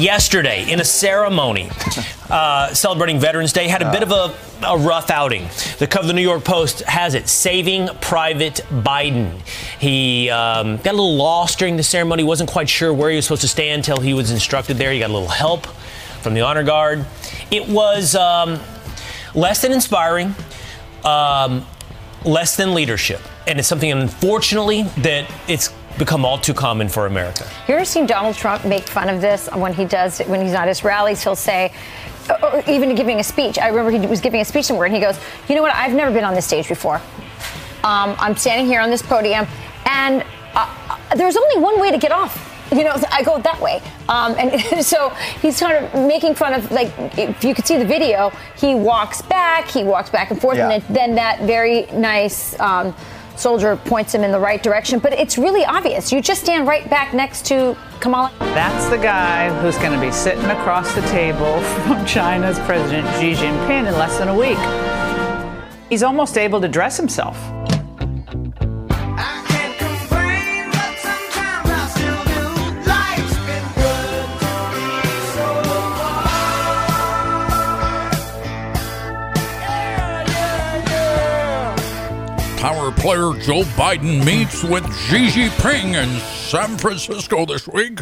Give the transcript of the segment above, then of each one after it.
yesterday in a ceremony uh, celebrating Veterans Day had a bit of a, a rough outing. The cover of the New York Post has it Saving Private Biden. He um, got a little lost during the ceremony, wasn't quite sure where he was supposed to stand until he was instructed there. He got a little help from the honor guard. It was um, less than inspiring, um, less than leadership. And it's something, unfortunately, that it's become all too common for America. You ever seen Donald Trump make fun of this when he does when he's at his rallies? He'll say, or even giving a speech. I remember he was giving a speech somewhere, and he goes, "You know what? I've never been on this stage before. Um, I'm standing here on this podium, and uh, there's only one way to get off." You know, I go that way. Um, and so he's kind of making fun of, like, if you could see the video, he walks back, he walks back and forth, Yeah. and then, then that very nice um, soldier points him in the right direction. But it's really obvious. You just stand right back next to Kamala. That's the guy who's going to be sitting across the table from China's President Xi Jinping in less than a week. He's almost able to dress himself. Power player Joe Biden meets with Xi Jinping in San Francisco this week.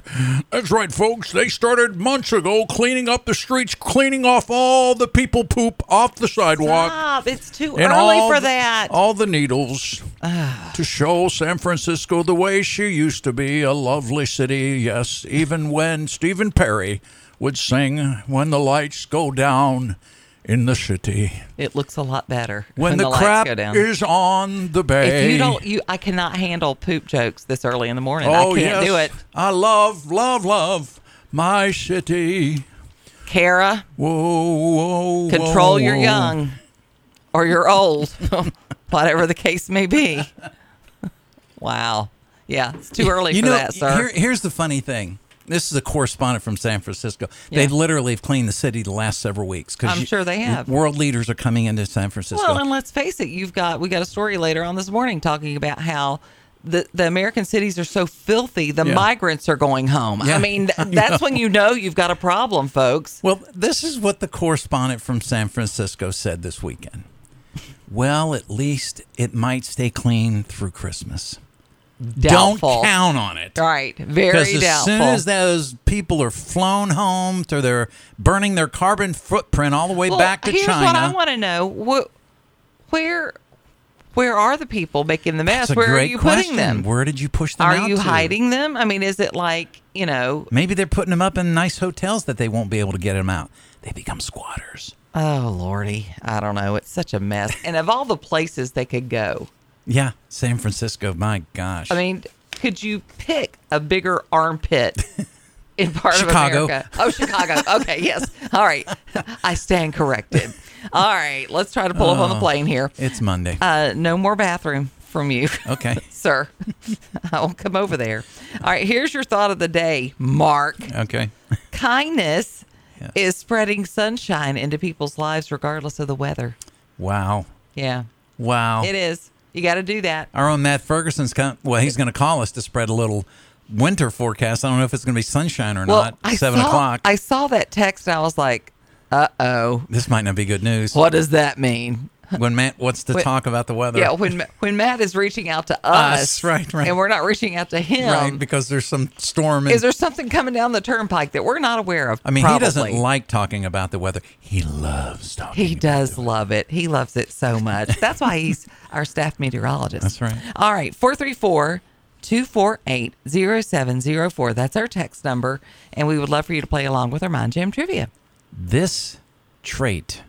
That's right, folks. They started months ago cleaning up the streets, cleaning off all the people poop off the sidewalk. Stop. It's too early for the- that. All the needles ah. to show San Francisco the way she used to be a lovely city. Yes, even when Stephen Perry would sing "When the Lights Go Down in the City." It looks a lot better When, the, lights crap go down. is on the bay. if you don't, you I cannot handle poop jokes this early in the morning. oh I can't yes, do it. I love, love, love my city. Kara, Whoa, whoa, control whoa, your whoa. young or you're old, whatever the case may be. wow. Yeah, it's too early you for know, that, sir. Here, here's the funny thing. This is a correspondent from San Francisco. They literally have cleaned the city the last several weeks. 'cause I'm you- sure they have. World leaders are coming into San Francisco. Well, and let's face it, you've got we got a story later on this morning talking about how the the American cities are so filthy, the Yeah. migrants are going home. Yeah. I mean, th- that's when you know you've got a problem, folks. Well, this is what the correspondent from San Francisco said this weekend. Well, at least it might stay clean through Christmas. Doubtful. Don't count on it. Right, very Because as doubtful. soon as those people are flown home, to their burning their carbon footprint all the way Well, back to here's China. what I want to know: Wh- where where are the people making the mess? Where are you question. putting them? Where did you push them Are you to? hiding them? I mean, is it like you know? Maybe they're putting them up in nice hotels that they won't be able to get them out. They become squatters. Oh lordy, I don't know. It's such a mess. And of all the places they could go, Yeah, San Francisco. My gosh. I mean, could you pick a bigger armpit in part Chicago. of America? Oh, Chicago. Okay, yes. All right. I stand corrected. All right, let's try to pull up on the Oh, plane here. It's Monday. Uh, no more bathroom from you. Okay. Sir, I will come over there. All right, here's your thought of the day, Mark. okay. Kindness is spreading sunshine into people's lives regardless of the weather. Wow. Yeah, Wow. it is. You got to do that. Our own Matt Ferguson's come. Well, he's going to call us to spread a little winter forecast. I don't know if it's going to be sunshine or Well, not. I Seven saw, o'clock. I saw that text and I was like, uh oh. this might not be good news. What does that mean? When Matt wants to Wait. talk about the weather. Yeah, when when Matt is reaching out to us, Us, right, right. and we're not reaching out to him, right, because there's some storm. And, is there something coming down the turnpike that we're not aware of? I mean, he doesn't like talking about the weather. He loves talking. He does love it. He loves it so much. That's why he's our staff meteorologist. That's right. All right, 434 248 0704. That's our text number. And we would love for you to play along with our Mind Jam trivia. This trait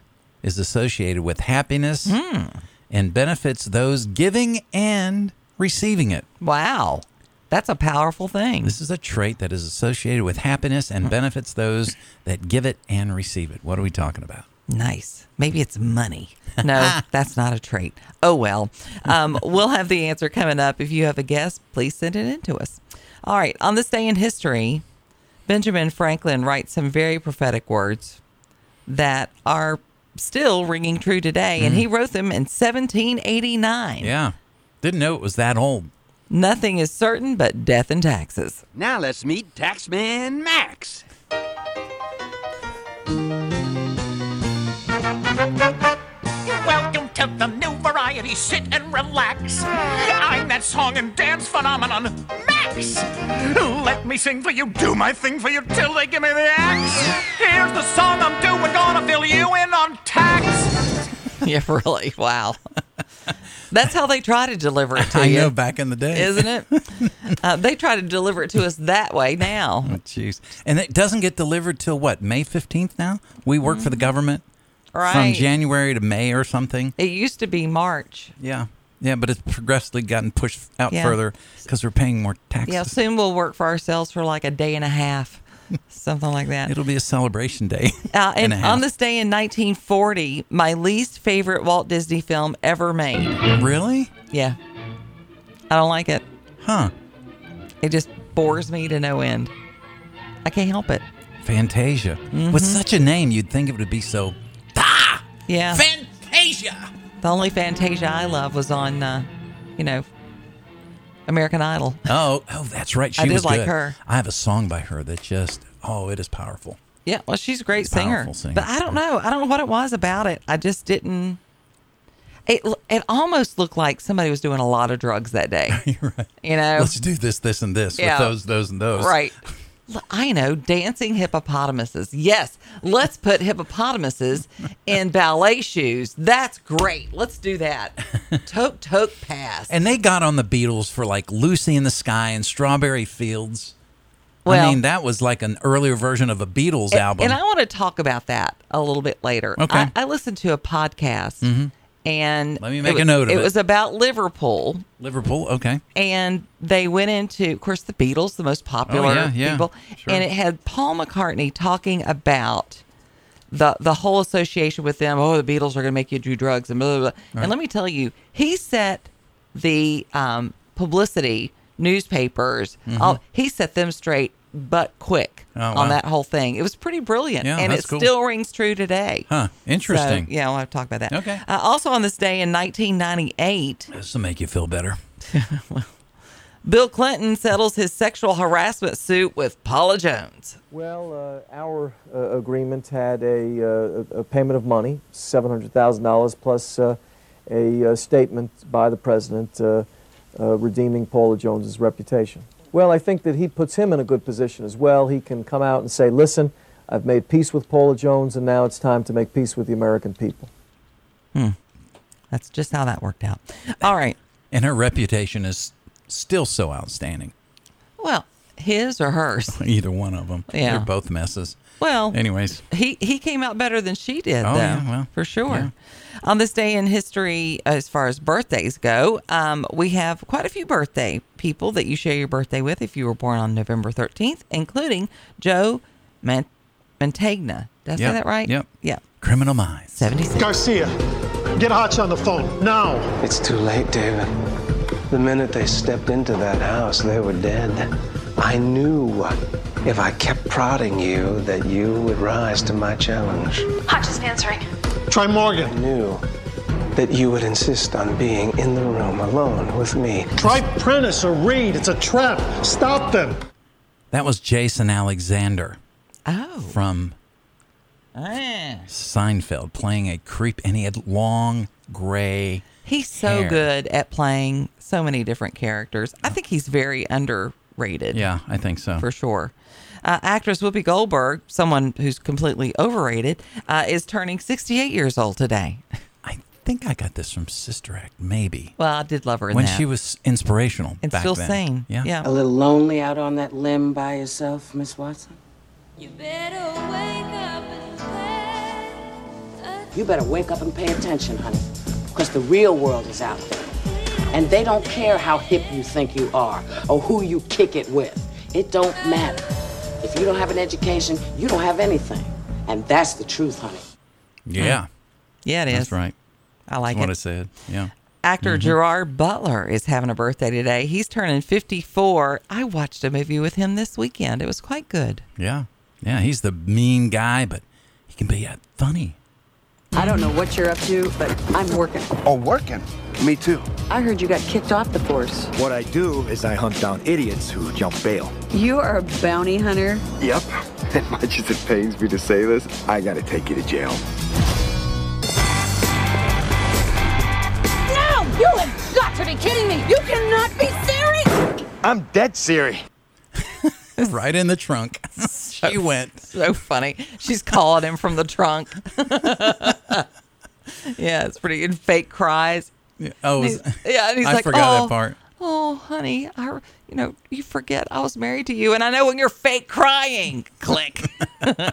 is associated with happiness Hmm. and benefits those giving and receiving it. Wow. That's a powerful thing. This is a trait that is associated with happiness and benefits those that give it and receive it. What are we talking about? Nice. Maybe it's money. No, that's not a trait. Oh, well. Um, we'll have the answer coming up. If you have a guess, please send it in to us. All right. On this day in history, Benjamin Franklin writes some very prophetic words that are still ringing true today. And he mm. wrote them in 1789. Yeah. Didn't know it was that old. Nothing is certain but death and taxes. Now let's meet Taxman Max. Welcome to the new variety. Sit and relax. I'm that song and dance phenomenon, Max. Let me sing for you, do my thing for you till they give me the axe. Here's the song I'm doing, gonna fill you in on tax. yeah, really. Wow. That's how they try to deliver it to you. I you. know back in the day. Isn't it? uh, they try to deliver it to us that way now. Oh, Jeez. And it doesn't get delivered till what, May 15th now? We work for the government from January to May or something. It used to be March. Yeah. Yeah, but it's progressively gotten pushed out Yeah. further because we're paying more taxes. Yeah, soon we'll work for ourselves for like a day and a half, something like that. It'll be a celebration day. Uh, and and on this day in 1940, my least favorite Walt Disney film ever made. Really? Yeah. I don't like it. Huh. It just bores me to no end. I can't help it. Fantasia. Mm-hmm. With such a name, you'd think it would be so. Ah! Yeah. Fantasia! the only Fantasia I love was on, uh, you know, American Idol. Oh, oh, that's right. She I did was like good. her. I have a song by her that just, oh, it is powerful. Yeah, well, she's a great singer. powerful singer. But I don't know. I don't know what it was about it. I just didn't. It it almost looked like somebody was doing a lot of drugs that day. You're right. You know, Let's do this, this, and this Yeah. with those, those, and those. right? I know dancing hippopotamuses. Yes, let's put hippopotamuses in ballet shoes. That's great. Let's do that. Toke toke pass. And they got on the Beatles for like Lucy in the Sky and Strawberry Fields. Well- I mean, that was like an earlier version of a Beatles album. And I want to talk about that a little bit later. Okay. Mm-hmm. I, I listened to a podcast, and Let me make it a note of It it. was about Liverpool, Liverpool, okay. and they went into, of course, the Beatles, the most popular Oh, yeah, yeah. people, Sure. and it had Paul McCartney talking about the the whole association with them. Oh, the Beatles are going to make you do drugs and blah blah. blah. And let me tell you, he set the um, publicity newspapers. all, he set them straight, but quick. Oh, on that whole thing. It was pretty brilliant, Yeah, and it cool. still rings true today. Huh, interesting. So, yeah, we'll have to talk about that. Okay. Uh, also on this day in 1998, This will make you feel better. Bill Clinton settles his sexual harassment suit with Paula Jones. Well, uh, our uh, agreement had a, uh, a a payment of money, $700,000, plus uh, a uh, statement by the president uh, uh, redeeming Paula Jones's reputation. Well, I think that he puts him in a good position as well. He can come out and say, listen, I've made peace with Paula Jones, and now it's time to make peace with the American people. Hmm. That's just how that worked out. All right. And her reputation is still so outstanding. Well, his or hers? Either one of them. Yeah. They're both messes. Well, Anyways, he he came out better than she did, Oh, though, yeah, well, for sure. yeah. On this day in history, as far as birthdays go, um, we have quite a few birthday people that you share your birthday with if you were born on November 13th, including Joe Man- Mantegna. Did I say that right? yep. Yep. Criminal Minds. 76. Garcia, get Hotch on the phone now. It's too late, David. The minute they stepped into that house, they were dead. I knew if I kept prodding you that you would rise to my challenge. Hotch isn't answering. Try Morgan. I knew that you would insist on being in the room alone with me. Try Prentiss or Reid. It's a trap. Stop them. That was Jason Alexander Oh. from Ah. Seinfeld playing a creep, and he had long gray. He's so hair. good at playing so many different characters. I think he's very underrated. Yeah, I think so. for sure. Uh, actress Whoopi Goldberg, someone who's completely overrated, uh, is turning 68 years old today. I think I got this from Sister Act, maybe. Well, I did love her in when that. she was inspirational. and back still then. sane. Yeah. yeah. A little lonely out on that limb by yourself, Miss Watson? You better wake up and pay You better wake up and pay attention, honey, because the real world is out there. And they don't care how hip you think you are or who you kick it with. It don't matter. If you don't have an education, you don't have anything. And that's the truth, honey. Yeah. Yeah, it is. That's right. I like That's what. I said. Yeah. Actor mm-hmm. Gerard Butler is having a birthday today. He's turning 54. I watched a movie with him this weekend. It was quite good. Yeah. Yeah. He's the mean guy, but he can be funny. I don't know what you're up to, but I'm working. Oh, working? Me too. I heard you got kicked off the force. What I do is I hunt down idiots who jump bail. You are a bounty hunter. Yep. As much as it pains me to say this, I gotta take you to jail. No! You have got to be kidding me! You cannot be serious! I'm dead serious. right in the trunk. she went. So funny. She's calling him from the trunk. Yeah, it's pretty good. Fake cries. Oh, And yeah, and he's I like, forgot oh, that part. Oh, honey, I, you know, you forget I was married to you, and I know when you're fake crying. Click. uh,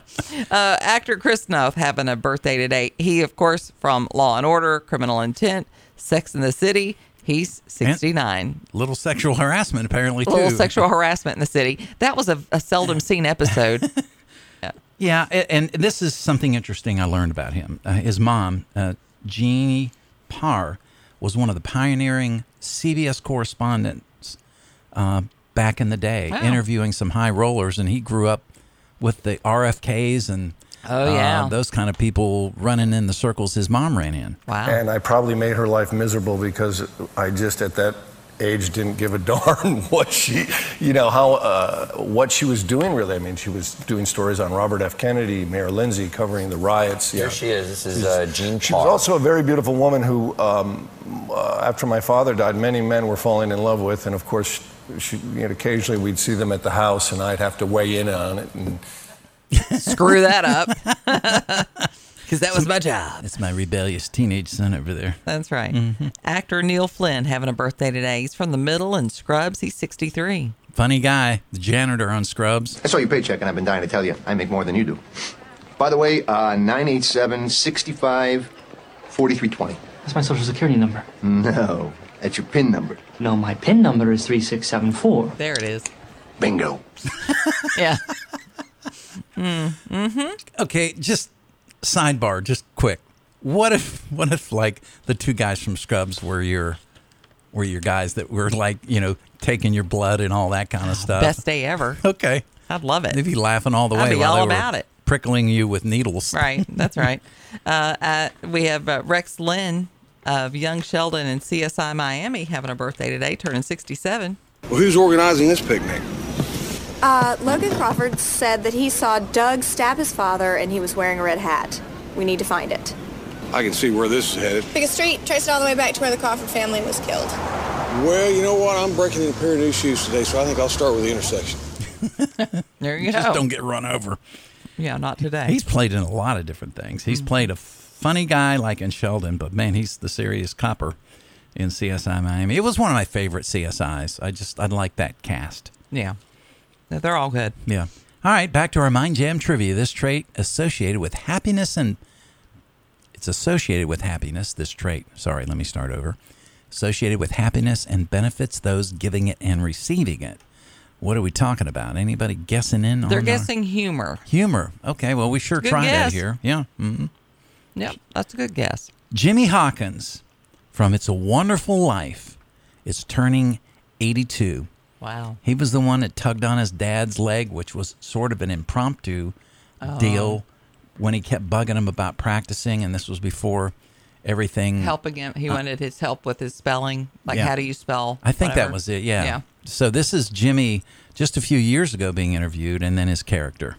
actor Chris Noth having a birthday today. He, of course, from Law and Order, Criminal Intent, Sex in the City. He's 69. Little sexual harassment, apparently, too. little sexual harassment in the city. That was a, a seldom seen episode. Yeah, and this is something interesting I learned about him. Uh, his mom, uh, Jeannie Parr, was one of the pioneering CBS correspondents uh, back in the day, Wow. interviewing some high rollers, and he grew up with the RFKs and Oh, yeah. uh, those kind of people running in the circles his mom ran in. Wow. And I probably made her life miserable because I just at that age didn't give a darn what she, you know, how, uh, what she was doing really. I mean, she was doing stories on Robert F. Kennedy, Mayor Lindsay, covering the riots. Here she is. This is uh, Jean She was also a very beautiful woman who, um, uh, after my father died, many men were falling in love with. And of course, she, you know, occasionally we'd see them at the house and I'd have to weigh in on it. And Screw that up. Because that was my job. It's my rebellious teenage son over there. That's right. Mhm. Actor Neil Flynn having a birthday today. He's from the middle and Scrubs. He's 63. Funny guy, the janitor on Scrubs. I saw your paycheck, and I've been dying to tell you, I make more than you do. By the way, uh, 987 65 4320. That's my social security number. No, that's your PIN number. No, my PIN number is 3674. There it is. Bingo. Yeah. mm, mm-hmm. Okay, just sidebar, just quick. What if what if like the two guys from Scrubs were your were your guys that were like, you know, taking your blood and all that kind of stuff? Best day ever. Okay. I'd love it. They'd be laughing all the way I'd be all about it. prickling you with needles. Right. That's right. uh, uh, we have uh, Rex Linn of Young Sheldon and CSI Miami having a birthday today, turning 67. Well, who's organizing this picnic? Uh, Logan Crawford said that he saw Doug stab his father and he was wearing a red hat. We need to find it. I can see where this is headed. Pick a street, trace it all the way back to where the Crawford family was killed. Well, you know what? I'm breaking in a pair of new shoes today, so I think I'll start with the intersection. There you Just go. Just don't get run over. Yeah, not today. He's played in a lot of different things. He's Mm-hmm. played a funny guy like in Sheldon, but man, he's the serious copper in CSI Miami. It was one of my favorite CSIs. I just I like that cast. Yeah. They're all good. Yeah. All right, back to our Mind Jam trivia. This trait associated with happiness and it's associated with happiness, this trait. Sorry, let me start over. Associated with happiness and benefits those giving it and receiving it. What are we talking about? Anybody guessing in on They're our- guessing humor. humor? Okay, well we sure tried guess. that here. Yeah. hmm Yep, that's a good guess. Jimmy Hawkins from It's a Wonderful Life is turning 82. Wow. He was the one that tugged on his dad's leg, which was sort of an impromptu Oh. deal when he kept bugging him about practicing, and this was before everything. Helping him. He Uh, wanted his help with his spelling. Like, Yeah. how do you spell? I think whatever. that was it. Yeah. Yeah. So this is Jimmy just a few years ago being interviewed, and then his character.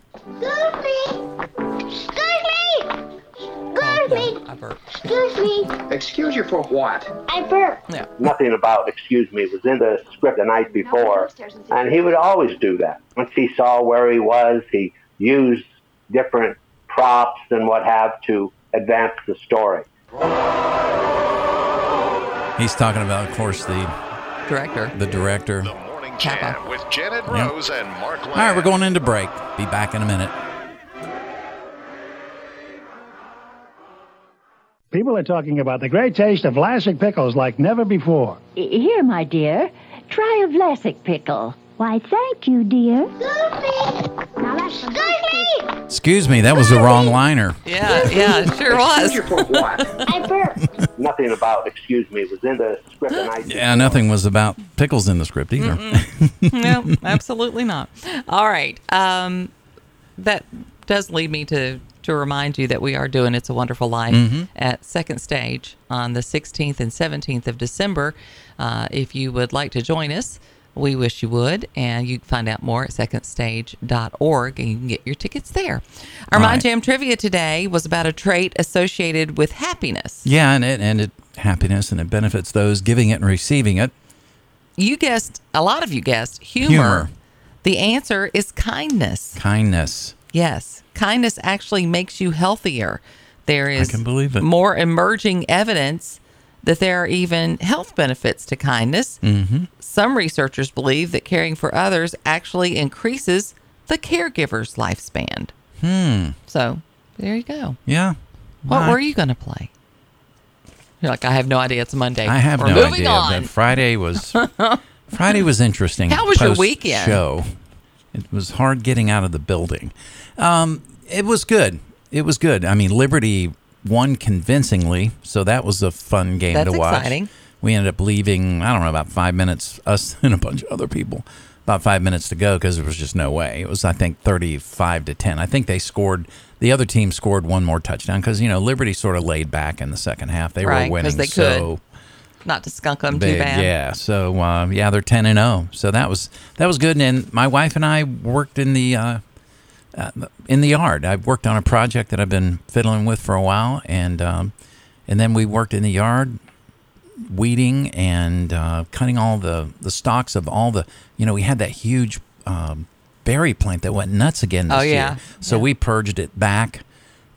Excuse me! Excuse me! Excuse you for what? I burped. Yeah. Nothing about excuse me was in the script the night before, and he would always do that. Once he saw where he was, he used different props and what have to advance the story. He's talking about, of course, the director. The director. Capra. with Janet Yep. And Mark All right, we're going into break. Be back in a minute. People are talking about the great taste of Vlasic pickles like never before. Here, my dear, try a Vlasic pickle. Why, thank you, dear. Excuse me, that was the wrong liner. Yeah, yeah, it sure was. Excuse you for? I burped. Nothing about excuse me was in the script the night Yeah, nothing was about pickles in the script either. no, absolutely not. All right. Um, that does lead me to to remind you that we are doing It's a Wonderful Life Mhm. at Second Stage on the 16th and 17th of December. Uh, if you would like to join us, We wish you would, and you can find out more at secondstage.org and you can get your tickets there. Our All Mind. Jam trivia today was about a trait associated with happiness. Yeah, and it and it happiness and it benefits those giving it and receiving it. You guessed, a lot of you guessed humor. Humor. The answer is kindness. Kindness. Yes, kindness actually makes you healthier. There is can believe it. more emerging evidence that there are even health benefits to kindness. Mm-hmm. Some researchers believe that caring for others actually increases the caregiver's lifespan. Hmm. So there you go. Yeah. What Well, were you going to play? You're like, I have no idea. It's Monday. I have We're no idea. on. But Friday was Friday was interesting. How was your weekend? Show. It was hard getting out of the building. Um, it was good. It was good. I mean, Liberty won convincingly, so that was a fun game That's to watch. exciting. We ended up leaving. I don't know about five minutes. Us and a bunch of other people. About five minutes to go because there was just no way. It was, I think, thirty-five to ten. I think they scored. The other team scored one more touchdown because you know Liberty sort of laid back in the second half. They Right, were winning, they so Not to skunk them too bad. Yeah. So uh, yeah, they're ten and zero. So that was that was good. And my wife and I worked in the uh, uh, in the yard. I worked on a project that I've been fiddling with for a while, and um, and then we worked in the yard, weeding and uh, cutting all the the stalks of all the. You know, we had that huge um, berry plant that went nuts again this Oh, yeah. year. So we purged it back.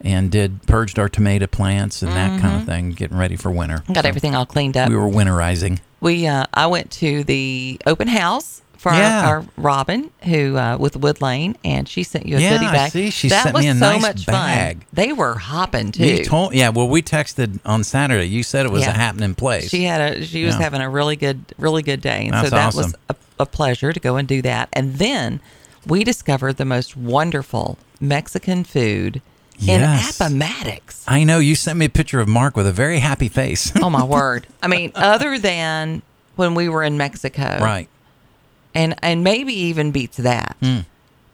And did purged our tomato plants and that kind Mhm. of thing, getting ready for winter. Got So everything all cleaned up. We were winterizing. We uh, I went to the open house for Yeah. our, our Robin who uh, with Wood Lane, and she sent you a Yeah, goodie I bag. see. She that sent was me a so nice much bag. fun. They were hopping too. You told, yeah. Well, we texted on Saturday. You said it was Yeah. a happening place. She had a she was Yeah. having a really good really good day, and That's so that was a, a pleasure to go and do that. And then we discovered the most wonderful Mexican food Yes. in Appomattox. I know. You sent me a picture of Mark with a very happy face. Oh my word! I mean, other than when we were in Mexico, right. and and maybe even beats that. Hmm.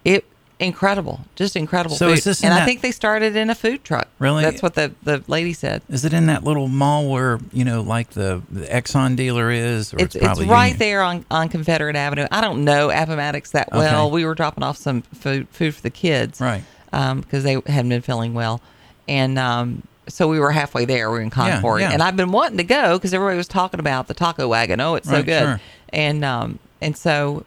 It incredible, just incredible. So food. is this and I think they started in a food truck. Really? That's what the the lady said. Is it in that little mall where you know, like the, the Exxon dealer is, or It's, it's, probably it's right Union? there on, on Confederate Avenue. I don't know Appomattox that well. Okay. We were dropping off some food food for the kids, Right. Because they hadn't been feeling well, and um, so we were halfway there. We were in Concord, yeah. and I've been wanting to go because everybody was talking about the taco wagon. Oh, it's so good, sure. and um, and so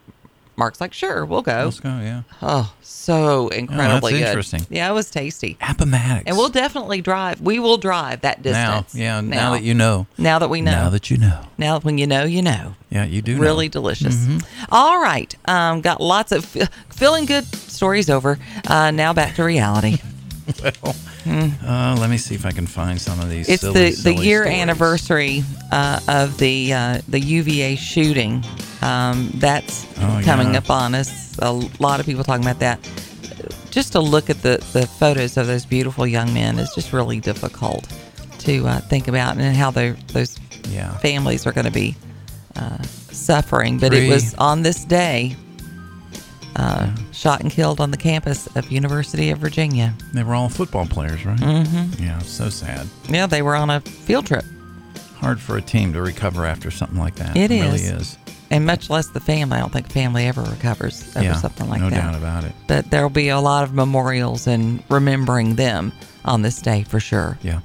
Mark's like, sure, we'll go. Let's go. Yeah. Oh, so incredibly good. interesting. Yeah, it was tasty. Appomattox. And we'll definitely drive. We will drive that now, distance. yeah. Now, that you know. Now that we know. Now that you know. Now when you know, you know. Yeah, you do. know. Really delicious. Mhm. All right. Um, got lots of feeling good stories over. Uh, now back to reality. well, uh, let me see if I can find some of these. It's silly, the, the year stories. anniversary uh, of the uh, the UVA shooting. Um, that's Oh, coming yeah. up on us. A lot of people talking about that. Just to look at the, the photos of those beautiful young men is just really difficult to uh, think about and how those Yeah. families are going to be uh, suffering. But Three. it was on this day, uh, shot and killed on the campus of University of Virginia. They were all football players, right? Mhm. Yeah, so sad. Yeah, they were on a field trip. Hard for a team to recover after something like that. It really is. is. And much less the family. I don't think family ever recovers over Yeah, something like no that. No doubt about it. But there'll be a lot of memorials and remembering them on this day for sure. Yeah.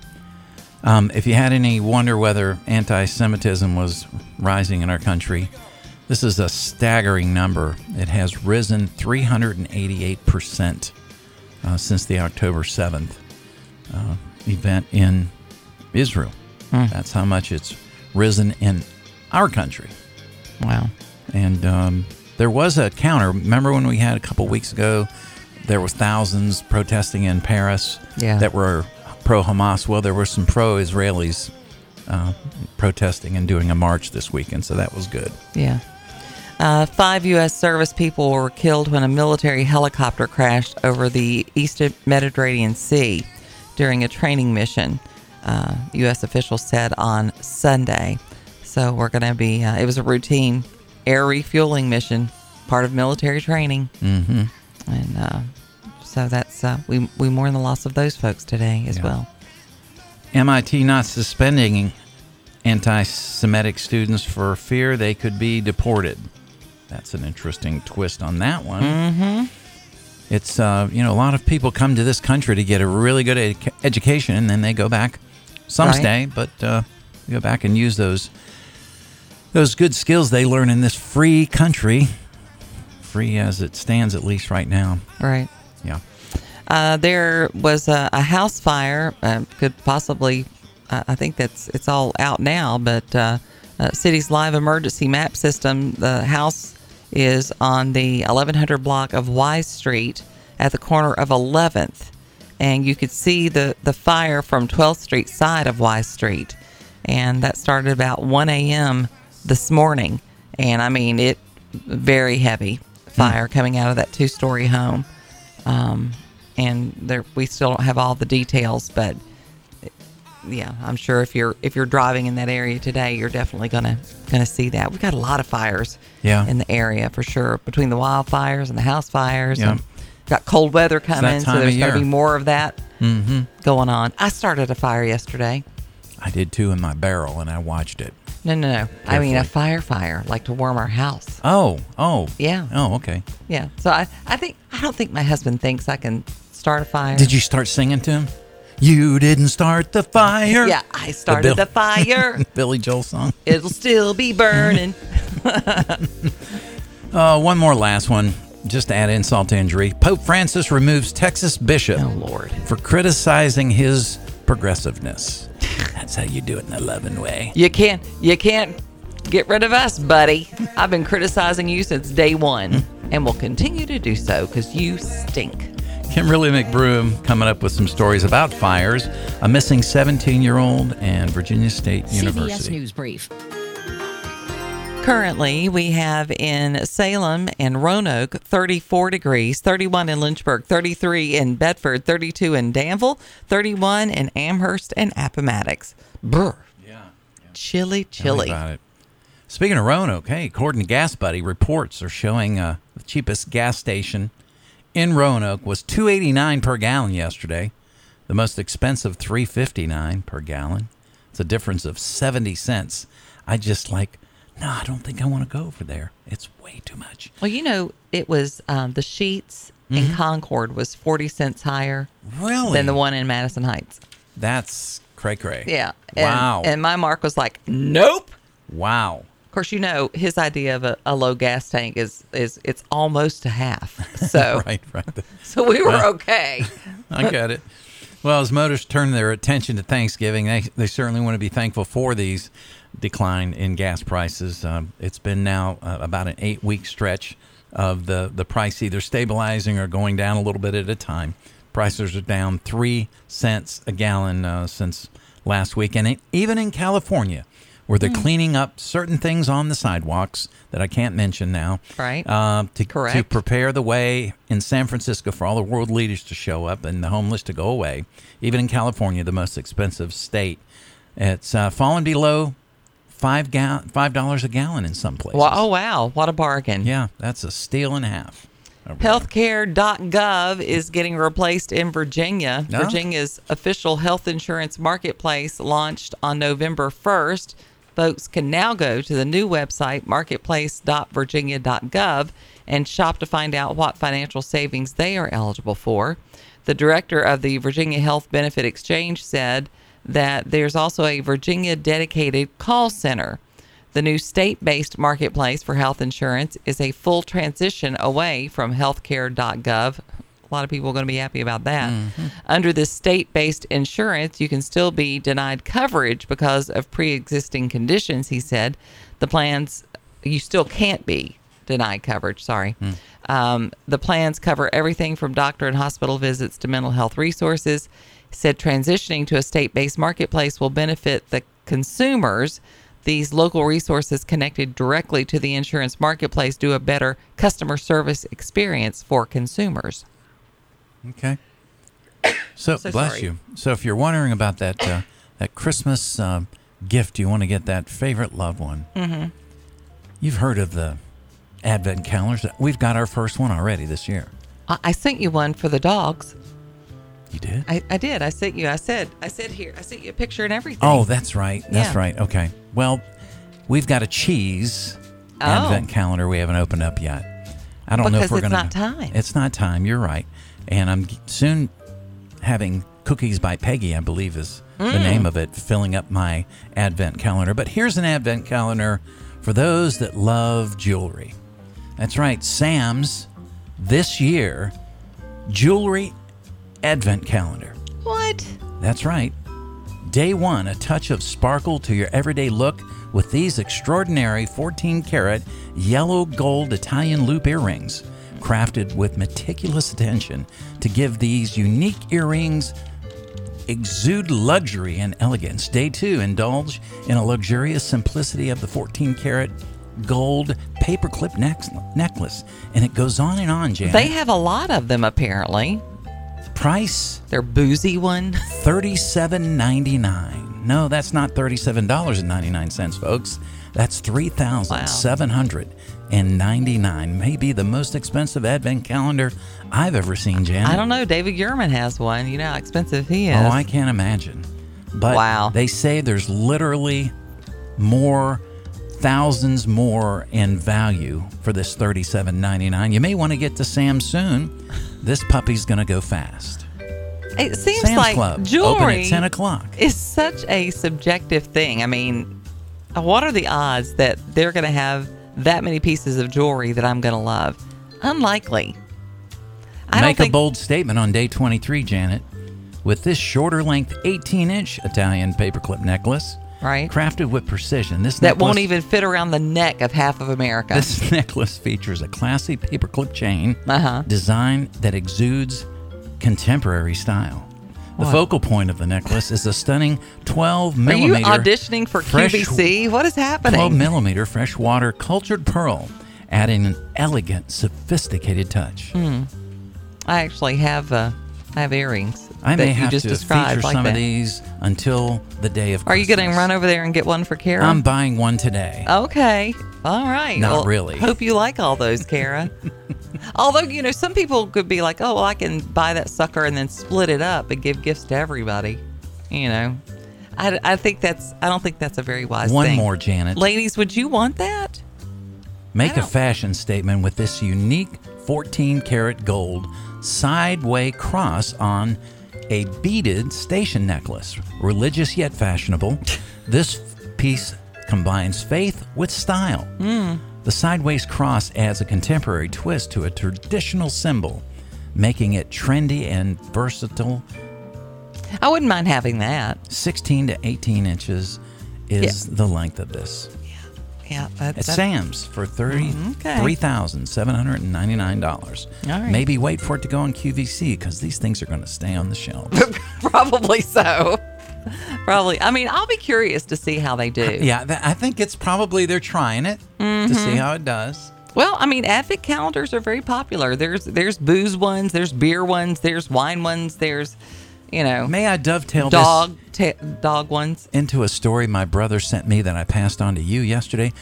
Um, if you had any wonder whether anti Semitism was rising in our country, this is a staggering number. It has risen 388% uh, since the October 7th uh, event in Israel. Hmm. That's how much it's risen in our country. Wow. And um, there was a counter. Remember when we had a couple weeks ago, there was thousands protesting in Paris Yeah. that were pro Hamas. Well, there were some pro Israelis uh, protesting and doing a march this weekend, so that was good. Yeah. Uh, five U.S. service people were killed when a military helicopter crashed over the Eastern Mediterranean Sea during a training mission, uh, U.S. officials said on Sunday. So we're going to be, uh, it was a routine air refueling mission, part of military training. Mm-hmm. And uh, so that's, uh, we, we mourn the loss of those folks today as Yeah. well. MIT not suspending anti Semitic students for fear they could be deported. That's an interesting twist on that one. Mm-hmm. It's uh, you know a lot of people come to this country to get a really good ed- education, and then they go back. Some Right. stay, but uh, go back and use those those good skills they learn in this free country, free as it stands at least right now. Right. Yeah. Uh, there was a, a house fire. Uh, could possibly, uh, I think that's it's all out now. But uh, uh, city's live emergency map system. The house is on the 1100 block of Wise Street at the corner of 11th, and you could see the the fire from 12th Street side of Wise Street, and that started about 1 a.m. this morning. And I mean it, very heavy fire coming out of that two story home. Um, and there we still don't have all the details, but yeah, I'm sure if you're if you're driving in that area today, you're definitely gonna gonna see that. We've got a lot of fires Yeah. in the area for sure, between the wildfires and the house fires. Yeah. And got cold weather coming, so there's gonna be more of that Mm-hmm. going on. I started a fire yesterday. I did too in my barrel, and I watched it. No, no, no. I mean a fire fire, like to warm our house. Oh, oh, Yeah. Oh, okay. Yeah. So I, I think I don't think my husband thinks I can start a fire. Did you start singing to him? You didn't start the fire. Yeah, I started the fire. Billy Joel song. It'll still be burning. Uh, one more last one, just to add insult to injury. Pope Francis removes Texas bishop oh, Lord. for criticizing his progressiveness. That's how you do it in a loving way. You can't you can't get rid of us, buddy. I've been criticizing you since day one and will continue to do so because you stink. Kimberly McBroom coming up with some stories about fires, a missing 17 year old, and Virginia State CBS University. News Brief. Currently, we have in Salem and Roanoke 34 degrees, 31 in Lynchburg, 33 in Bedford, 32 in Danville, 31 in Amherst and Appomattox. Brr. Yeah. Chilly, me chilly. it. Speaking of Roanoke, hey, according to Gas Buddy, reports are showing uh, the cheapest gas station in Roanoke was 289 per gallon yesterday. The most expensive 359 per gallon. It's a difference of 70 cents. I just like, no, I don't think I want to go over there. It's way too much. Well, you know, it was um, the Sheetz in Concord was 40 cents higher Mm-hmm. Really? than the one in Madison Heights. That's cray cray. Yeah. And, Wow. And my mark was like, nope. wow. Of course, you know his idea of a, a low gas tank is is it's almost a half. So right, right. so we were Well, okay. I get it. Well, as motorists turn their attention to Thanksgiving, they, they certainly want to be thankful for these decline in gas prices. Um, it's been now uh, about an eight week stretch of the, the price either stabilizing or going down a little bit at a time. Prices are down three cents a gallon uh, since last week. And it, even in California, where they're cleaning up certain things on the sidewalks that I can't mention now, Right. uh, to, to prepare the way in San Francisco for all the world leaders to show up and the homeless to go away. Even in California, the most expensive state, it's uh, fallen below five gal- five dollars a gallon in some places. Wow, oh wow, what a bargain. Yeah, that's a steal and a half. Healthcare.gov is getting replaced in Virginia. No? Virginia's official health insurance marketplace launched on November 1st. Folks can now go to the new website, marketplace.virginia.gov, and shop to find out what financial savings they are eligible for. The director of the Virginia Health Benefit Exchange said that there's also a Virginia dedicated call center. The new state based marketplace for health insurance is a full transition away from healthcare.gov. A lot of people are going to be happy about that. Under this state based insurance, you can still be denied coverage because of pre existing conditions, he said. The plans, you still can't be denied coverage, sorry. Um, the plans cover everything from doctor and hospital visits to mental health resources. Said transitioning to a state based marketplace will benefit the consumers. These local resources connected directly to the insurance marketplace do a better customer service experience for consumers. Okay. So, So bless sorry. you. So if you're wondering about that uh, that Christmas um, gift you want to get that favorite loved one, Mhm. you've heard of the Advent calendars. We've got our first one already this year. I, I sent you one for the dogs. You did? I, I did. I sent you. I said. I said here. I sent you a picture and everything. Oh, that's right. That's Yeah. right. Okay. Well, we've got a cheese Oh. advent calendar we haven't opened up yet. I don't know Because if we're it's gonna. not time. It's not time. You're right, and I'm g- soon having cookies by Peggy. I believe is the Mm. name of it, filling up my advent calendar. But here's an advent calendar for those that love jewelry. That's right, Sam's this year jewelry advent calendar. What? That's right. Day one, a touch of sparkle to your everyday look with these extraordinary 14 karat yellow gold Italian loop earrings, crafted with meticulous attention to give these unique earrings exude luxury and elegance. Day two, indulge in a luxurious simplicity of the 14 karat gold paperclip neck- necklace. And it goes on and on, Janet. They have a lot of them apparently. Price? Their boozy one. Thirty-seven ninety-nine. No, that's not thirty-seven dollars and ninety-nine cents, folks. That's three thousand seven hundred and ninety-nine. Maybe the most expensive advent calendar I've ever seen, Janet. I don't know. David Yurman has one. You know how expensive he is. Oh, I can't imagine. But Wow. they say there's literally more thousands more in value for this thirty-seven ninety-nine. You may want to get to Sam soon. This puppy's gonna go fast. It seems Sam's like Club, open jewelry at 10 o'clock. is such a subjective thing. I mean, uh, what are the odds that they're going to have that many pieces of jewelry that I'm going to love? Unlikely. I Make a bold statement on day 23, Janet. With this shorter length 18 inch Italian paperclip necklace, right? crafted with precision, this that won't even fit around the neck of half of America. This necklace features a classy paperclip chain Uh-huh. design that exudes contemporary style. The What? focal point of the necklace is a stunning 12 millimeter. Are you auditioning for fresh- QVC? What is happening? 12 millimeter freshwater cultured pearl, adding an elegant, sophisticated touch. Hmm. I actually have uh, I have earrings. I may have just to described feature like some that. of these until the day of. Are you going to run over there and get one for Kara? I'm buying one today. Okay. All right. Not Well, really. Hope you like all those, Kara. Although, you know, some people could be like, oh, well, I can buy that sucker and then split it up and give gifts to everybody. You know, I, I think that's, I don't think that's a very wise One thing. more, Janet. Ladies, would you want that? Make a fashion statement with this unique 14 karat gold sideway cross on a beaded station necklace. Religious yet fashionable, this piece combines faith with style. Mm. The sideways cross adds a contemporary twist to a traditional symbol, making it trendy and versatile. I wouldn't mind having that. 16 to 18 inches is the length of this. Yeah. That, At that- Sam's for thirty Okay. three thousand seven hundred and ninety nine dollars. Right. Maybe wait for it to go on QVC because these things are going to stay on the shelf. Probably so. Probably. I mean, I'll be curious to see how they do. yeah, th- I think it's probably they're trying it to see Mhm. how it does. Well, I mean, advent calendars are very popular. There's there's booze ones, there's beer ones, there's wine ones, there's you know. May I dovetail dog ta- dog ones? into a story my brother sent me that I passed on to you yesterday.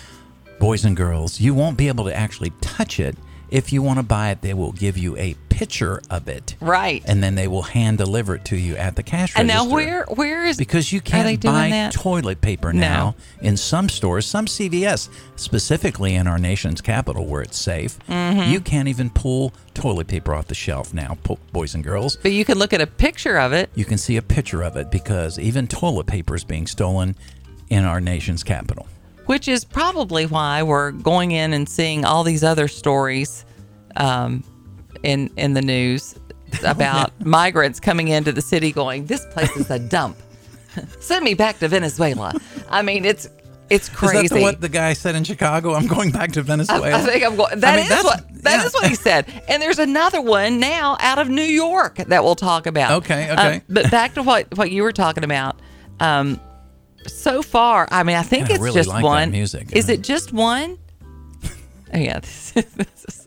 Boys and girls, you won't be able to actually touch it. If you want to buy it, they will give you a picture of it. Right. And then they will hand deliver it to you at the cash register. And now where where is Because you can't buy that? toilet paper No. now in some stores, some CVS, specifically in our nation's capital where it's safe. Mhm. You can't even pull toilet paper off the shelf now, boys and girls. But you can look at a picture of it. You can see a picture of it because even toilet paper is being stolen in our nation's capital. Which is probably why we're going in and seeing all these other stories um, in in the news about migrants coming into the city, going, "This place is a dump. Send me back to Venezuela." I mean, it's it's crazy. Is that the, what the guy said in Chicago? I'm going back to Venezuela. I think I'm going. That I mean, is that's- what that is what he said. And there's another one now out of New York that we'll talk about. Okay, Um, okay. but back to what what you were talking about. Um, so far, I mean, I think I it's really just like that one. music. Is it just one? Oh, yeah, this is, this is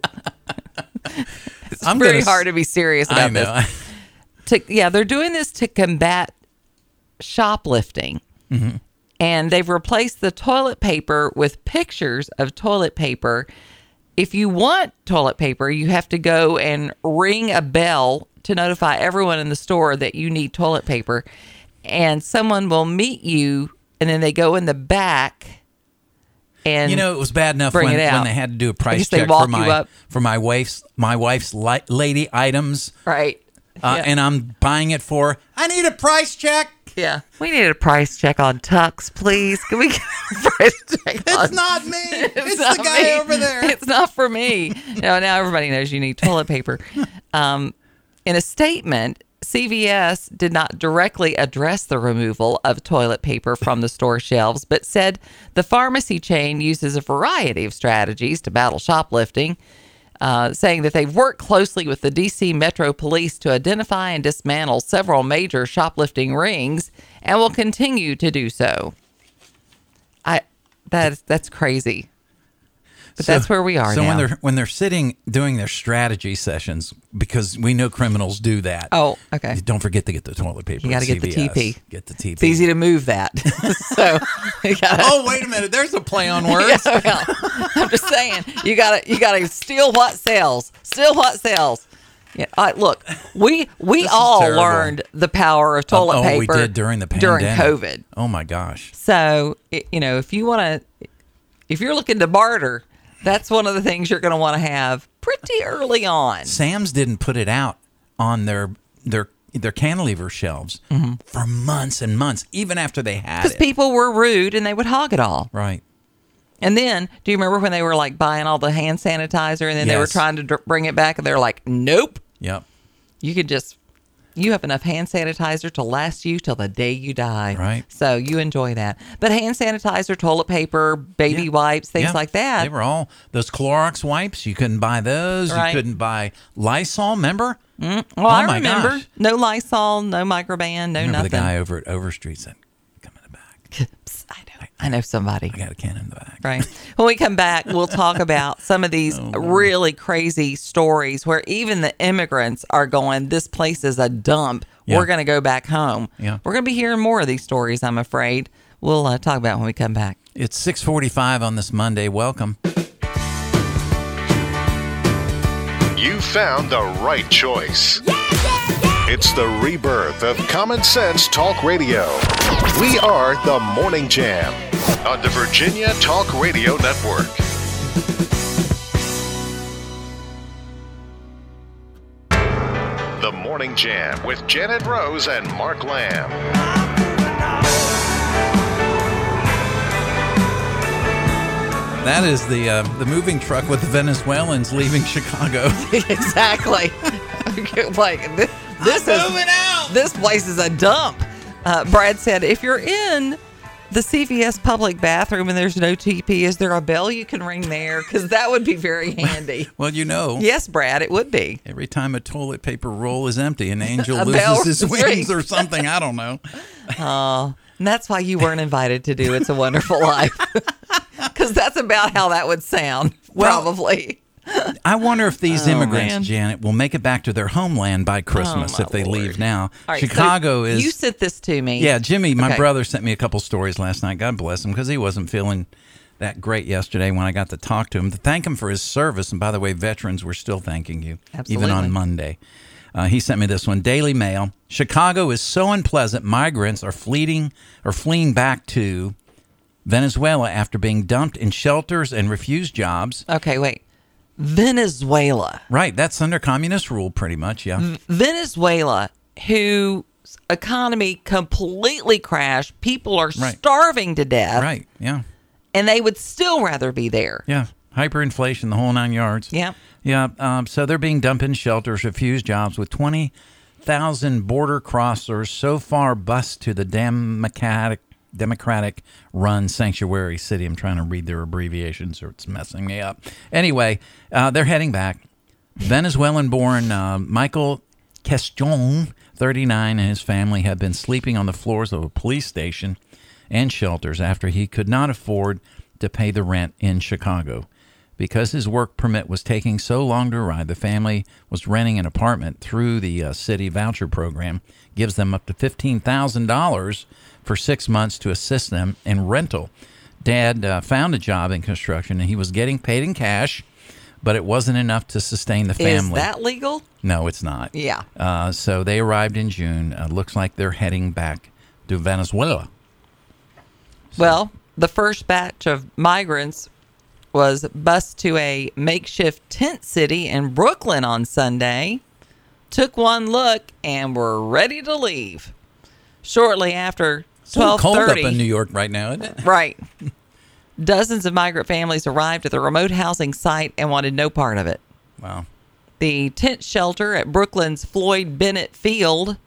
it's I'm gonna s- hard to be serious I about know. this. To, yeah, they're doing this to combat shoplifting Mhm. and they've replaced the toilet paper with pictures of toilet paper. If you want toilet paper, you have to go and ring a bell to notify everyone in the store that you need toilet paper, and someone will meet you, and then they go in the back and you know, it was bad enough when, when they had to do a price check for my for my wife's my wife's li- lady items, right? uh, Yeah. and I'm buying it for. I need a price check. Yeah, we need a price check on Tux, please. Can we get a price check? It's on- not me. It's, not the guy me. over there. It's not for me. No, now everybody knows you need toilet paper. Um, in a statement, CVS did not directly address the removal of toilet paper from the store shelves, but said the pharmacy chain uses a variety of strategies to battle shoplifting. Uh, saying that they've worked closely with the DC Metro Police to identify and dismantle several major shoplifting rings and will continue to do so. I that's that's crazy. But that's where we are So now. when they're when they're sitting doing their strategy sessions, because we know criminals do that. Oh, okay. Don't forget to get the toilet paper. You got to get the TP. Get the TP. It's easy to move that. so gotta, Oh wait a minute! There's a play on words. Yeah, well, I'm just saying you gotta you gotta steal what sells. Steal what sells. Yeah, uh, look, we we This all learned the power of toilet oh, paper we did during the during. COVID. Oh my gosh! So it, you know, if you want to, if you're looking to barter, that's one of the things you're going to want to have pretty early on. Sam's didn't put it out on their their their cantilever shelves mm-hmm. for months and months, even after they had it. Because people were rude and they would hog it all. right. And then, do you remember when they were like buying all the hand sanitizer and then they were trying to bring it back and they're like, nope, Yep. you could just, you have enough hand sanitizer to last you till the day you die. Right. So you enjoy that. But hand sanitizer, toilet paper, baby wipes, things Yeah. like that. They were all those Clorox wipes. You couldn't buy those. Right. You couldn't buy Lysol. Remember? Mm, Oh I my remember. gosh. No Lysol, no microban, no remember nothing. the guy over at Overstreet said, I know. Somebody. "I got a can in the back." Right. When we come back, we'll talk about some of these Oh, really crazy stories where even the immigrants are going, this place is a dump. Yeah. We're going to go back home. Yeah. We're going to be hearing more of these stories, I'm afraid. We'll uh, talk about when we come back. It's 6:45 on this Monday. Welcome. You found the right choice. It's the rebirth of Common Sense Talk Radio. We are the Morning Jam on the Virginia Talk Radio Network. The Morning Jam with Janet Rose and Mark Lamb. That is the uh, the moving truck with the Venezuelans leaving Chicago. exactly. like this, this is this place is a dump. Uh, Brad said, if you're in the CVS public bathroom and there's no TP, is there a bell you can ring there? Because that would be very handy. Well, you know. yes, Brad, it would be. Every time a toilet paper roll is empty, an angel loses his wings or something. I don't know. Oh, and that's why you weren't invited to do It's a Wonderful Life. Because that's about how that would sound, probably. I wonder if these Oh, immigrants, man. Janet, will make it back to their homeland by Christmas Oh, if they leave now. Right, Chicago so is. You sent this to me. Yeah, Jimmy, my Okay. brother sent me a couple stories last night. God bless him because he wasn't feeling that great yesterday when I got to talk to him to thank him for his service. And by the way, veterans, we're still thanking you, even on Monday. Uh, he sent me this one. Daily Mail. Chicago is so unpleasant. Migrants are fleeing or fleeing back to Venezuela after being dumped in shelters and refused jobs. Okay, wait. Venezuela. Right, that's under communist rule, pretty much. Yeah. V- Venezuela, whose economy completely crashed, people are Right. starving to death. Right. Yeah. And they would still rather be there. Yeah, hyperinflation, the whole nine yards. Yeah. Yeah. Um, so they're being dumped in shelters, refused jobs, with 20,000 border crossers so far bused to the Democratic Democratic run sanctuary city. I'm trying to read their abbreviations or it's messing me up. Anyway, uh, they're heading back. Venezuelan born uh, Michael Question, 39, and his family have been sleeping on the floors of a police station and shelters after he could not afford to pay the rent in Chicago. Because his work permit was taking so long to arrive, the family was renting an apartment through the uh, city voucher program, gives them up to $15,000 for six months to assist them in rental. Dad uh, found a job in construction and he was getting paid in cash, but it wasn't enough to sustain the family. Is that legal? No, it's not. Yeah. Uh, so they arrived in June. Uh, looks like they're heading back to Venezuela. Well, the first batch of migrants was bused to a makeshift tent city in Brooklyn on Sunday, took one look, and were ready to leave. Shortly after It's cold up 12:30, in New York right now, isn't it? Right. Dozens of migrant families arrived at the remote housing site and wanted no part of it. Wow. The tent shelter at Brooklyn's Floyd Bennett Field,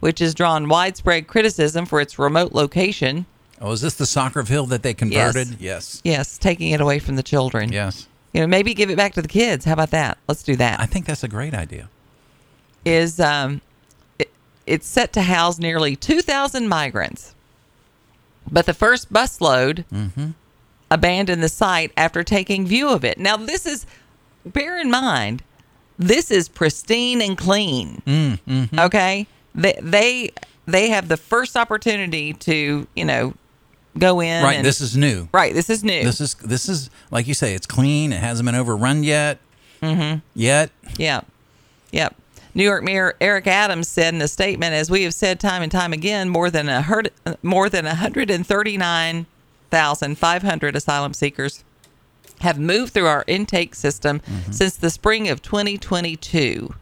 which has drawn widespread criticism for its remote location. Oh, is this the soccer field that they converted? Yes. Yes, taking it away from the children. Yes. You know, maybe give it back to the kids. How about that? Let's do that. I think that's a great idea. Is um, it's set to house nearly 2,000 migrants. But the first busload Mm-hmm. abandoned the site after taking view of it. Now, this is, bear in mind, this is pristine and clean. Mm, mhm. Okay, they they they have the first opportunity to you know go in. Right. and- This is new. right. This is new. This is this is like you say. It's clean. It hasn't been overrun yet. Mm-hmm. Yet. Yeah. Yep. New York Mayor Eric Adams said in a statement, as we have said time and time again, more than a herd, more than 139,500 asylum seekers have moved through our intake system mm-hmm. since the spring of 2022.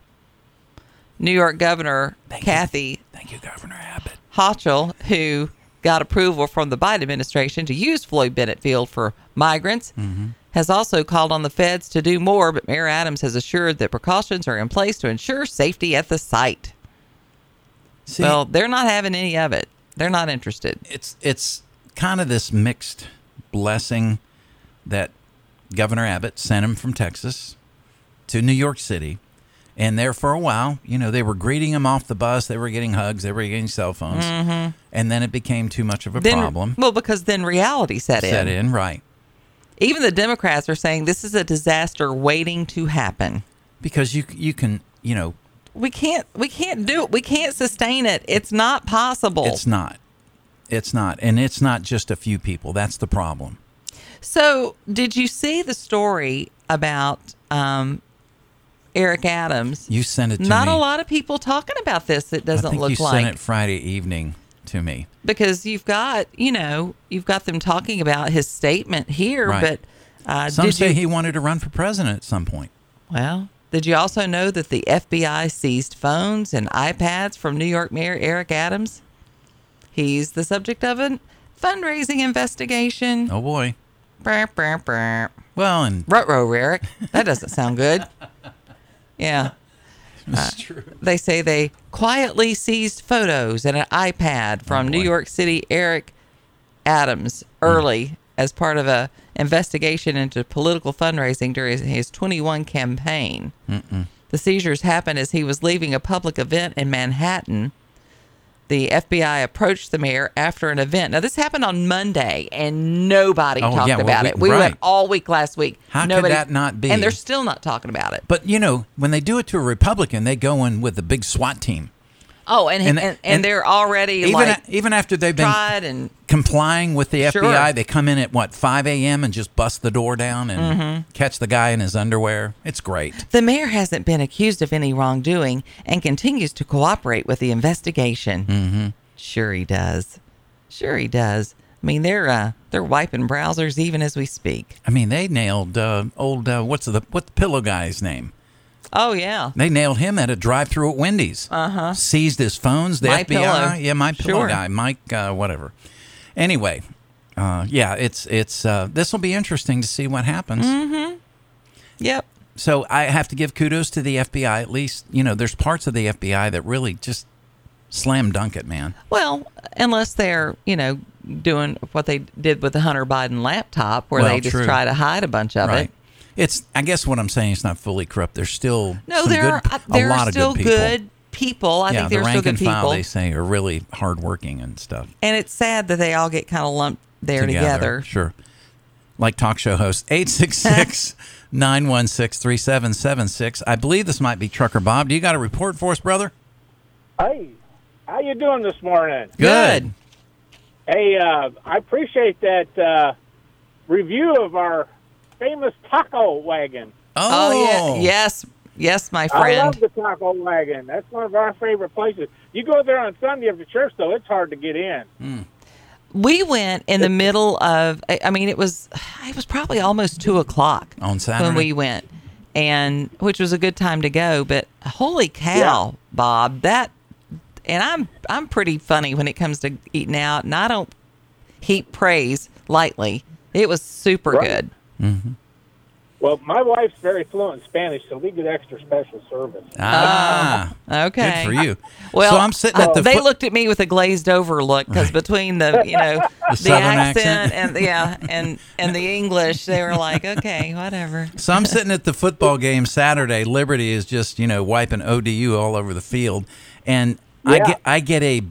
New York Governor Kathy Thank you, Governor Abbott. Hochul, who got approval from the Biden administration to use Floyd Bennett Field for migrants, mm-hmm. Has also called on the feds to do more, but Mayor Adams has assured that precautions are in place to ensure safety at the site. See- well, they're not having any of it. They're not interested. It's it's kind of this mixed blessing that Governor Abbott sent him from Texas to New York City. And there for a while, you know, they were greeting him off the bus. They were getting hugs. They were getting cell phones. Mhm. And then it became too much of a Then- problem. Well, because then reality set in. Set in, right. Even the Democrats are saying this is a disaster waiting to happen. Because you you can, you know, We can't we can't do it. We can't sustain it. It's not possible. it's not. It's not. And it's not just a few people. That's the problem. So, did you see the story about um, Eric Adams? You sent it to Not me. a lot of people talking about this. It doesn't I think look you like sent it Friday evening to me. because you've got you know you've got them talking about his statement here, Right. but uh, Some did say you, he wanted to run for president at some point. Well, did you also know that the FBI seized phones and iPads from New York Mayor Eric Adams? He's the subject of a fundraising investigation. Oh boy. Brr, brr, brr. Well, and Rutro Eric. That doesn't sound good. Yeah. Uh, true. They say they quietly seized photos and an iPad from New York City Eric Adams early as part of a investigation into political fundraising during his 21 campaign. Mm-mm. The seizures happened as he was leaving a public event in Manhattan. The FBI approached the mayor after an event. Now, this happened on Monday, and nobody Oh, talked yeah, well, about we- it. We right. went all week last week. How could that not be? And they're still not talking about it. But you know, when they do it to a Republican, they go in with a big SWAT team. Oh, and and, And- and, they're already Even like a- even after they've been tried and complying with the Sure. FBI, they come in at what 5 a.m. and just bust the door down and Mhm. catch the guy in his underwear. It's great. the mayor hasn't been accused of any wrongdoing and continues to cooperate with the investigation. Mm-hmm. Sure, he does. Sure, he does. I mean, they're uh, they're wiping browsers even as we speak. I mean, they nailed uh, old uh, what's the what the pillow guy's name? Oh yeah. They nailed him at a drive-through at Wendy's. Uh huh. Seized his phones. The My FBI, Pillow. yeah, my pillow Sure. guy, Mike, uh, whatever. Anyway, uh, yeah, it's it's uh, this will be interesting to see what happens. Mm-hmm. Yep. So I have to give kudos to the FBI. At least you know there's parts of the FBI that really just slam dunk it, man. Well, unless they're you know doing what they did with the Hunter Biden laptop, where Well, they just true. try to hide a bunch of right. it. It's I guess what I'm saying is not fully corrupt. There's still No, some there good, are uh, a lot are still of good people. good people. I yeah, think the there are rank still good and file people. they say are really hardworking and stuff. And it's sad that they all get kind of lumped there together. Sure. Like talk show host 866 916 3776. I believe this might be Trucker Bob. Do you got a report for us, brother? Hey, how you doing this morning? Good. Hey, uh, I appreciate that uh, review of our famous taco wagon. Oh, yeah. Oh. Yes. Yes, my friend. I love the taco wagon. That's one of our favorite places. You go there on Sunday after church, though, it's hard to get in. Hmm. we went in the middle of. I I mean, it was it was probably almost two o'clock On Saturday? when we went, and which was a good time to go. But holy cow, Bob, that and I'm I'm pretty funny when it comes to eating out, and I don't heap praise lightly. It was super Right. good. Mm-hmm. Well, my wife's very fluent in Spanish, so we get extra special service. Ah, Okay. Good for you. Well, so I'm sitting at the they foot- looked at me with a glazed over look because between the you know the, Southern accent, accent. and yeah and and the English, they were like, okay, whatever. So I'm sitting at the football game Saturday. Liberty is just you know wiping ODU all over the field, and I get I get a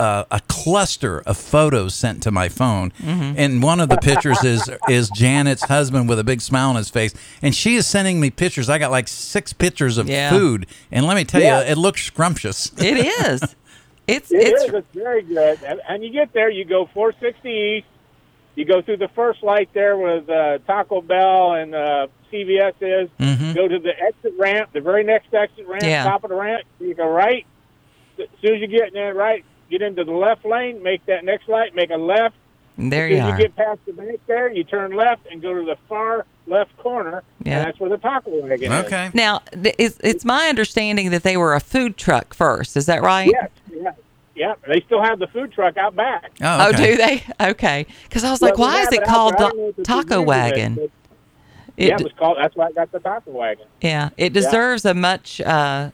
uh, a cluster of photos sent to my phone, Mhm. and one of the pictures is is Janet's husband with a big smile on his face, and she is sending me pictures. I got like six pictures of Yeah. food, and let me tell Yeah. you, it looks scrumptious. It is. It's It it's is. It's very good. And, and you get there, you go 460 east. You go through the first light there with uh, Taco Bell and uh, CVS is. Mhm. Go to the exit ramp, the very next exit ramp, Yeah. top of the ramp. You go right. As soon as you get in there, right, get into the left lane, make that next light, make a left. there as you are. you get past the bank there, you turn left and go to the far left corner. Yeah. And that's where the taco wagon is. Okay. Now, th- it's, it's my understanding that they were a food truck first. Is that right? Yes. Yeah. Yeah. They still have the food truck out back. Oh, Oh, do they? Okay. Because I was like, Well, we why is it called there. I don't know the Taco the name of it, Wagon? It yeah, it was called. That's why I got the taco wagon. Yeah, it Yeah. deserves a much. Uh,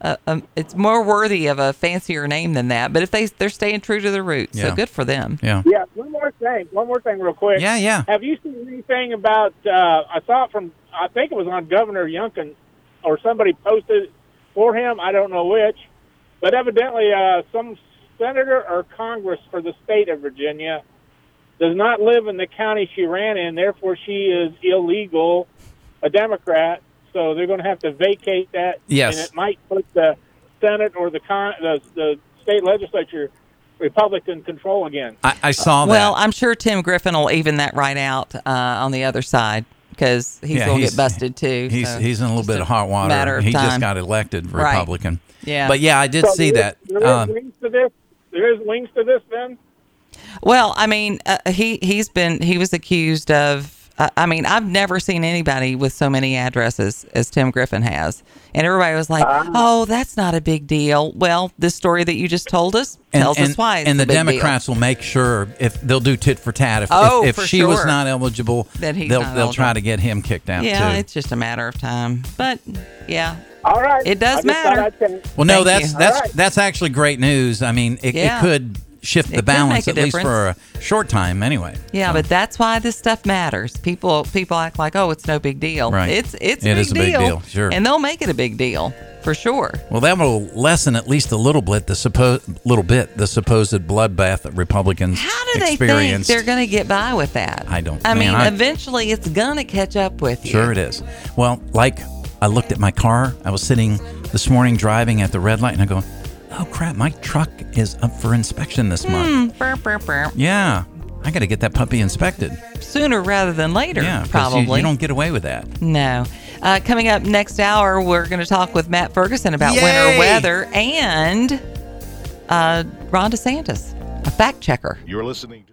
uh, um, it's more worthy of a fancier name than that. But if they they're staying true to the roots, Yeah. so good for them. Yeah. Yeah. One more thing. One more thing, real quick. Yeah, yeah. Have you seen anything about? Uh, I saw it from. I think it was on Governor Youngkin, or somebody posted for him. I don't know which, but evidently, uh, some senator or Congress for the state of Virginia does not live in the county she ran in. Therefore, she is illegal, a Democrat. So they're going to have to vacate that. Yes. And it might put the Senate or the con the, the state legislature Republican control again. I, I saw that. Well, I'm sure Tim Griffin will even that right out uh, on the other side because he's Yeah, going to get busted too. He's so he's in a little bit of hot water. matter of he just got elected Right. Republican. Yeah. But yeah, I did So see there- that. There is Um, wings to this. There is wings to this. Then Well, I mean, uh, he he's been he was accused of. I mean, I've never seen anybody with so many addresses as Tim Griffin has, and everybody was like, Ah. "Oh, that's not a big deal." Well, this story that you just told us and, tells and, us why. It's and a the big deal. Democrats will make sure if they'll do tit for tat. If, Oh, if, for if she was not eligible, Then he's they'll not they'll try to get him kicked out Yeah, too. it's just a matter of time. But yeah, all right, it does I just thought matter. Well, no, Thank that's you. that's All right. that's actually great news. I mean, it, Yeah. it could shift It the balance a at least for a short time, anyway. Yeah, but that's why this stuff matters. People people act like, "Oh, it's no big deal." Right. It's it's It big is a big deal, sure. and they'll make it a big deal for sure. Well, that will lessen at least a little bit the supposed little bit the supposed bloodbath that Republicans How do they think they're going to get by with that? I don't. I man, mean, I- eventually it's going to catch up with you. Sure, it is. Well, like I looked at my car. I was sitting this morning driving at the red light, and I go, "Oh crap, my truck is up for inspection this month." Hmm, burr, burr, burr. Yeah, I got to get that puppy inspected. Sooner rather than later, Yeah, 'cause you- probably. You, don't get away with that. No. Uh, coming up next hour, we're going to talk with Matt Ferguson about Yay! winter weather and uh, Ron DeSantis, a fact checker. You're listening to